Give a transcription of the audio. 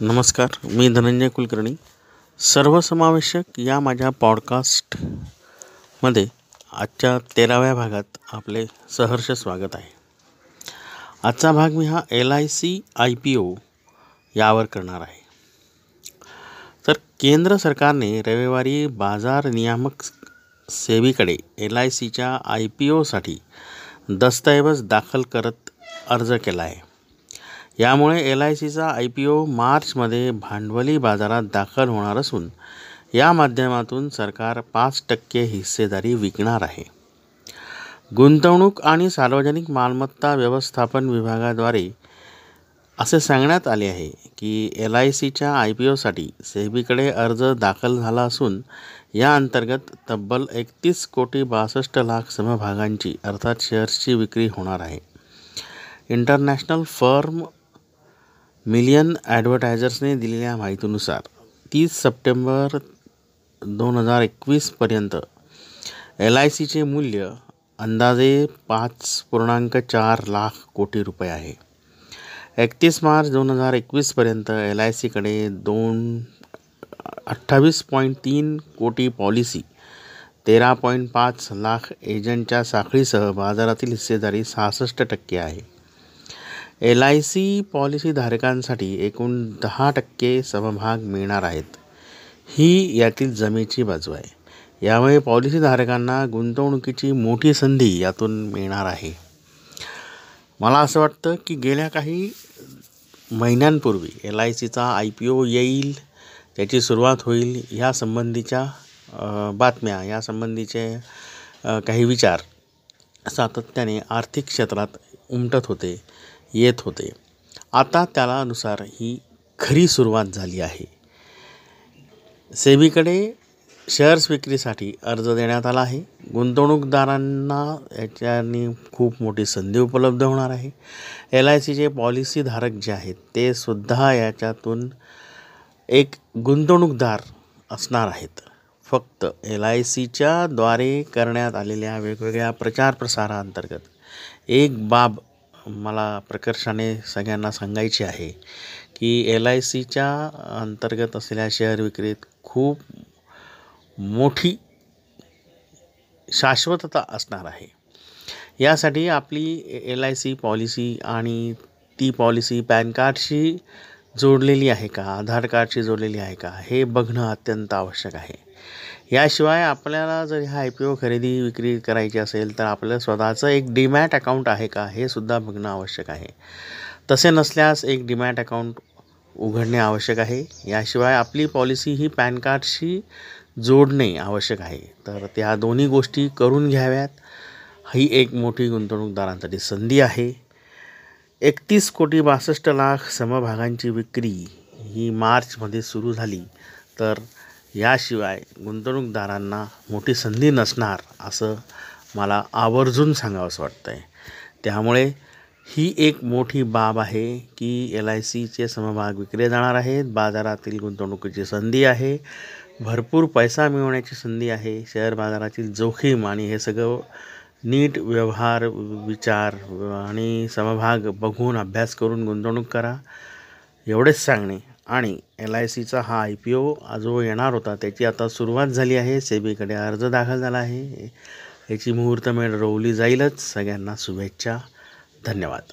नमस्कार मी धनंजय कुलकर्णी. सर्वसमावेशक या माझ्या पॉडकास्टमध्ये आजच्या तेराव्या भागात आपले सहर्ष स्वागत आहे. आजचा भाग मी हा L I C I P O यावर करणार आहे. तर केंद्र सरकारने रविवारी बाजार नियामक सेवेकडे एल आय सीच्या आय पी ओसाठी दस्तऐवज दाखल करत अर्ज केला आहे. यामुळे एल आय सीचा आय पी ओ मार्चमध्ये भांडवली बाजारात दाखल होणार असून या माध्यमातून सरकार पाच टक्के हिस्सेदारी विकणार आहे. गुंतवणूक आणि सार्वजनिक मालमत्ता व्यवस्थापन विभागाद्वारे असे सांगण्यात आले आहे की एल आय सीच्या आय पी ओसाठी सेबीकडे अर्ज दाखल झाला असून या अंतर्गत तब्बल एकतीस कोटी बासष्ट लाख समभागांची अर्थात शेअर्सची विक्री होणार आहे. इंटरनॅशनल फर्म मिलियन ॲडव्हर्टायझर्सने दिलेल्या माहितीनुसार तीस सप्टेंबर दोन हजार एकवीसपर्यंत एल आय सीचे मूल्य अंदाजे पाच पूर्णांक चार लाख कोटी रुपये आहे. एकतीस मार्च दोन हजार एकवीसपर्यंत एल आय सीकडे दोन अठ्ठावीस पॉईंट तीन कोटी पॉलिसी तेरा पॉईंट पाच लाख एजंटच्या साखळीसह बाजारातील हिस्सेदारी सहासष्ट टक्के आहे. एल आय सी पॉलिसीधारकांसाठी एकूण दहा टक्के समभाग मिळणार आहेत. ही यातील जमेची बाजू आहे. यामुळे पॉलिसीधारकांना गुंतवणुकीची मोठी संधी यातून मिळणार आहे. मला असं वाटतं की गेल्या काही महिन्यांपूर्वी एल आय सीचा आय पी ओ येईल त्याची सुरुवात होईल ह्या संबंधीच्या बातम्या यासंबंधीचे काही विचार सातत्याने आर्थिक क्षेत्रात उमटत होते. येत होते. आता त्याला अनुसार ही खरी सुरुवात झाली आहे. सेबीकडे शेअर्स विक्रीसाठी अर्ज देण्यात आला आहे. गुंतवणूकदारांना याच्यानी खूप मोठी संधी उपलब्ध होणार आहे. एल आय सीचे पॉलिसीधारक जे आहेत ते सुद्धा याच्यातून एक गुंतवणूकदार असणार आहेत. फक्त एल आय सीच्याद्वारे करण्यात आलेल्या वेगवेगळ्या प्रचार प्रसाराअंतर्गत एक बाब मला प्रकर्षाने सगळ्यांना सांगायची आहे की एल आय सीच्या अंतर्गत असलेल्या शेअर विक्रीत खूप मोठी शाश्वतता असणार आहे. यासाठी आपली एल आय सी पॉलिसी आणि ती पॉलिसी पॅन कार्डशी जोडलेली आहे का? आधार कार्डशी जोडलेली आहे का? हे बघणं अत्यंत आवश्यक आहे. याशिवाय आपल्याला जर ह्या आय पी ओ खरेदी विक्री करायची असेल तर आपलं स्वतःचं एक डीमॅट अकाउंट आहे का हे सुद्धा बघणं आवश्यक आहे. तसे नसल्यास एक डीमॅट अकाउंट उघडणे आवश्यक आहे. याशिवाय आपली पॉलिसी ही पॅन कार्डशी जोडणे आवश्यक आहे. तर त्या दोन्ही गोष्टी करून घ्याव्यात. ही एक मोठी गुंतवणूकदारांसाठी संधी आहे. एकतीस कोटी बासष्ट लाख समभागांची विक्री ही मार्चमध्ये सुरू झाली. तर याशिवाय गुंतवणूकदारांना मोठी संधी नसणार असं मला आवर्जून सांगावंसं वाटतं आहे त्यामुळे ही एक मोठी बाब आहे की एल आय सीचे समभाग विकले जाणार आहेत बाजारातील गुंतवणुकीची संधी आहे भरपूर पैसा मिळवण्याची संधी आहे शेअर बाजारातील जोखीम आणि हे सगळं नीट व्यवहार विचार आणि समभाग बघून अभ्यास करून गुंतवणूक करा. एवढेच सांगणे. आणि एल आय सीचा हा आय पी ओ जो येणार होता त्याची आता सुरुवात झाली आहे. सेबीकडे अर्ज दाखल झाला आहे. याची मुहूर्तमेढ रोवली जाईलच. सगळ्यांना शुभेच्छा. धन्यवाद.